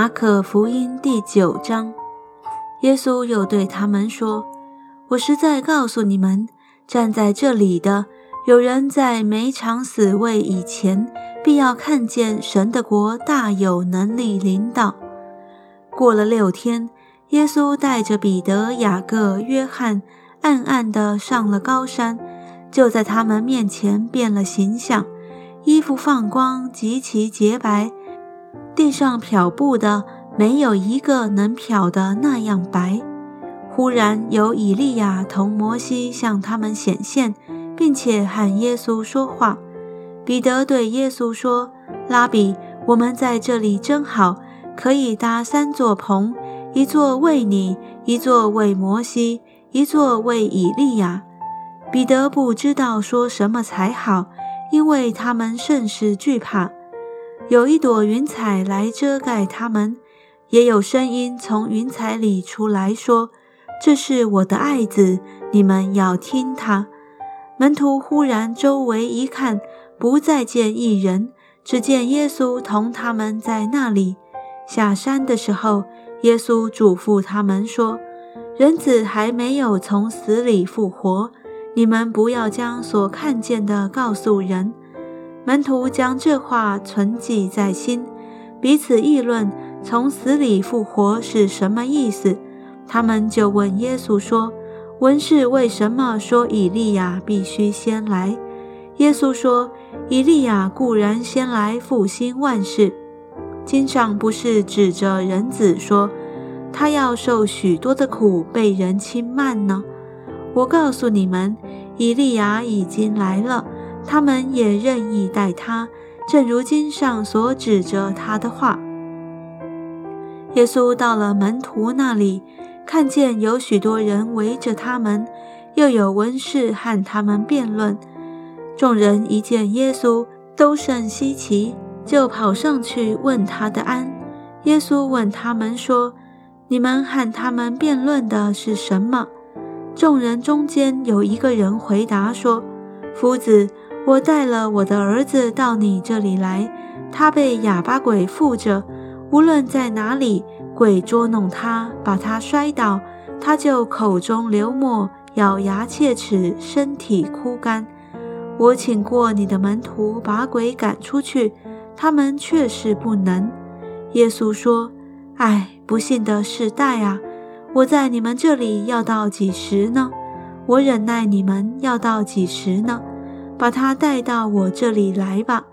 马可福音第九章，耶稣又对他们说：“我实在告诉你们，站在这里的有人在没尝死味以前，必要看见神的国大有能力领导。”过了六天，耶稣带着彼得、雅各、约翰，暗暗地上了高山，就在他们面前变了形象，衣服放光，极其洁白。地上漂布的没有一个能漂的那样白。忽然有以利亚同摩西向他们显现，并且喊耶稣说话。彼得对耶稣说：“拉比，我们在这里真好，可以搭三座棚，一座为你，一座为摩西，一座为以利亚。”彼得不知道说什么才好，因为他们甚是惧怕。有一朵云彩来遮盖他们，也有声音从云彩里出来说：“这是我的爱子，你们要听他。”门徒忽然周围一看，不再见一人，只见耶稣同他们在那里。下山的时候，耶稣嘱咐他们说：“人子还没有从死里复活，你们不要将所看见的告诉人。”门徒将这话存记在心，彼此议论从死里复活是什么意思。他们就问耶稣说：“文士为什么说以利亚必须先来？”耶稣说：“以利亚固然先来复兴万事，经上不是指着人子说，他要受许多的苦，被人轻慢呢？我告诉你们，以利亚已经来了。”他们也任意待他，正如经上所指着他的话。耶稣到了门徒那里，看见有许多人围着他们，又有文士和他们辩论。众人一见耶稣，都甚稀奇，就跑上去问他的安。耶稣问他们说：“你们和他们辩论的是什么？”众人中间有一个人回答说：“夫子。”我带了我的儿子到你这里来，他被哑巴鬼附着，无论在哪里，鬼捉弄他，把他摔倒，他就口中流沫，咬牙切齿，身体枯干。我请过你的门徒把鬼赶出去，他们却是不能。耶稣说：“唉，不幸的时代啊！我在你们这里要到几时呢？我忍耐你们要到几时呢？”把他带到我这里来吧，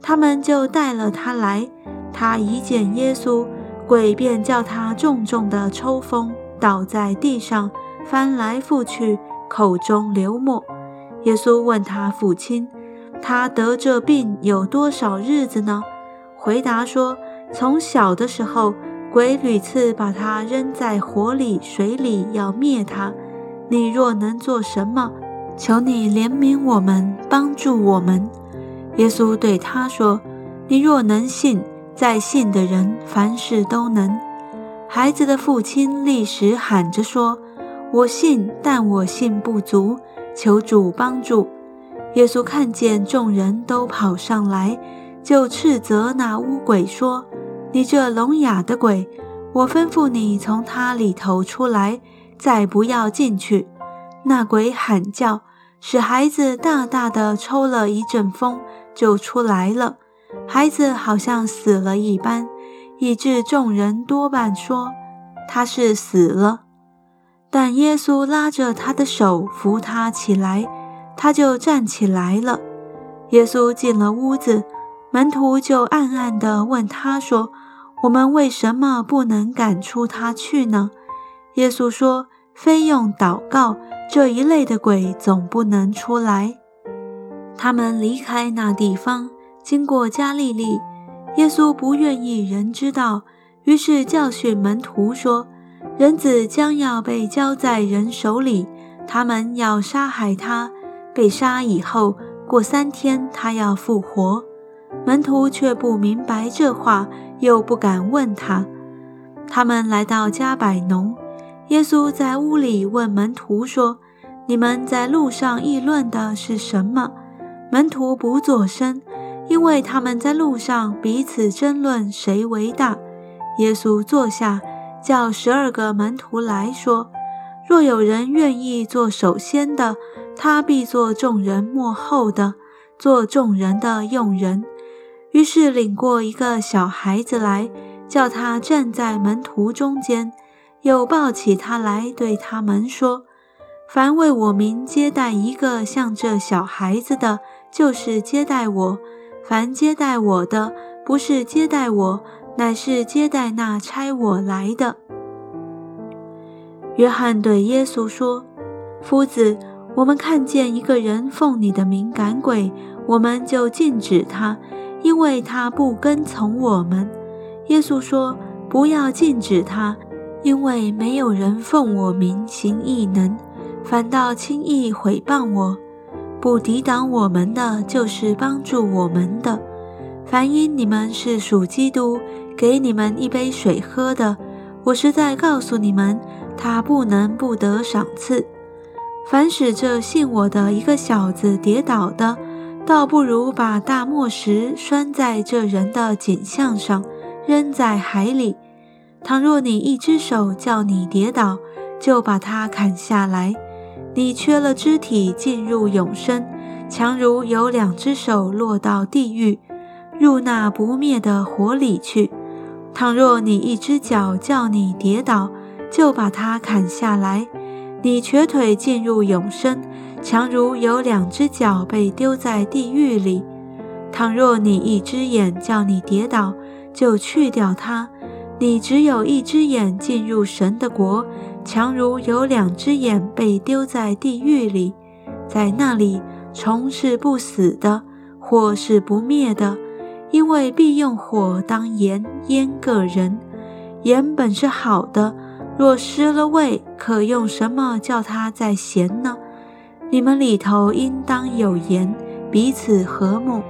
他们就带了他来。他一见耶稣，鬼便叫他重重的抽风，倒在地上，翻来覆去，口中流沫。耶稣问他父亲：“他得这病有多少日子呢？”回答说：“从小的时候，鬼屡次把他扔在火里、水里，要灭他。你若能做什么？”求你怜悯我们，帮助我们。耶稣对他说：“你若能信，在信的人凡事都能。”孩子的父亲立时喊着说：“我信，但我信不足，求主帮助。”耶稣看见众人都跑上来，就斥责那污鬼说：“你这聋哑的鬼，我吩咐你从他里头出来，再不要进去。”那鬼喊叫。使孩子大大的抽了一阵风，就出来了。孩子好像死了一般，以致众人多半说他是死了。但耶稣拉着他的手扶他起来，他就站起来了。耶稣进了屋子，门徒就暗暗地问他说：“我们为什么不能赶出他去呢？”耶稣说：“非用祷告。”这一类的鬼总不能出来。他们离开那地方，经过加利利。耶稣不愿意人知道，于是教训门徒说：“人子将要被交在人手里，他们要杀害他。被杀以后，过三天他要复活。”门徒却不明白这话，又不敢问他。他们来到加百农。耶稣在屋里问门徒说：“你们在路上议论的是什么？”门徒不作声，因为他们在路上彼此争论谁为大。耶稣坐下，叫十二个门徒来说：“若有人愿意做首先的，他必做众人幕后的，做众人的用人。”于是领过一个小孩子来，叫他站在门徒中间，又抱起他来，对他们说：“凡为我名接待一个像这小孩子的，就是接待我；凡接待我的，不是接待我。”乃是接待那差我来的。约翰对耶稣说：“夫子，我们看见一个人奉你的名赶鬼，我们就禁止他，因为他不跟从我们。”耶稣说：“不要禁止他，因为没有人奉我名行异能，反倒轻易毁谤我。不抵挡我们的，就是帮助我们的。凡因你们是属基督。”给你们一杯水喝的，我是在告诉你们，他不能不得赏赐。凡使这信我的一个小子跌倒的，倒不如把大磨石拴在这人的颈项上，扔在海里。倘若你一只手叫你跌倒，就把它砍下来，你缺了肢体进入永生，强如有两只手落到地狱，入那不灭的火里去。倘若你一只脚叫你跌倒，就把它砍下来；你瘸腿进入永生，强如有两只脚被丢在地狱里。倘若你一只眼叫你跌倒，就去掉它；你只有一只眼进入神的国，强如有两只眼被丢在地狱里。在那里，虫是不死的，火是不灭的。因为必用火当盐腌个人，盐本是好的，若失了味，可用什么叫它再咸呢？你们里头应当有盐，彼此和睦。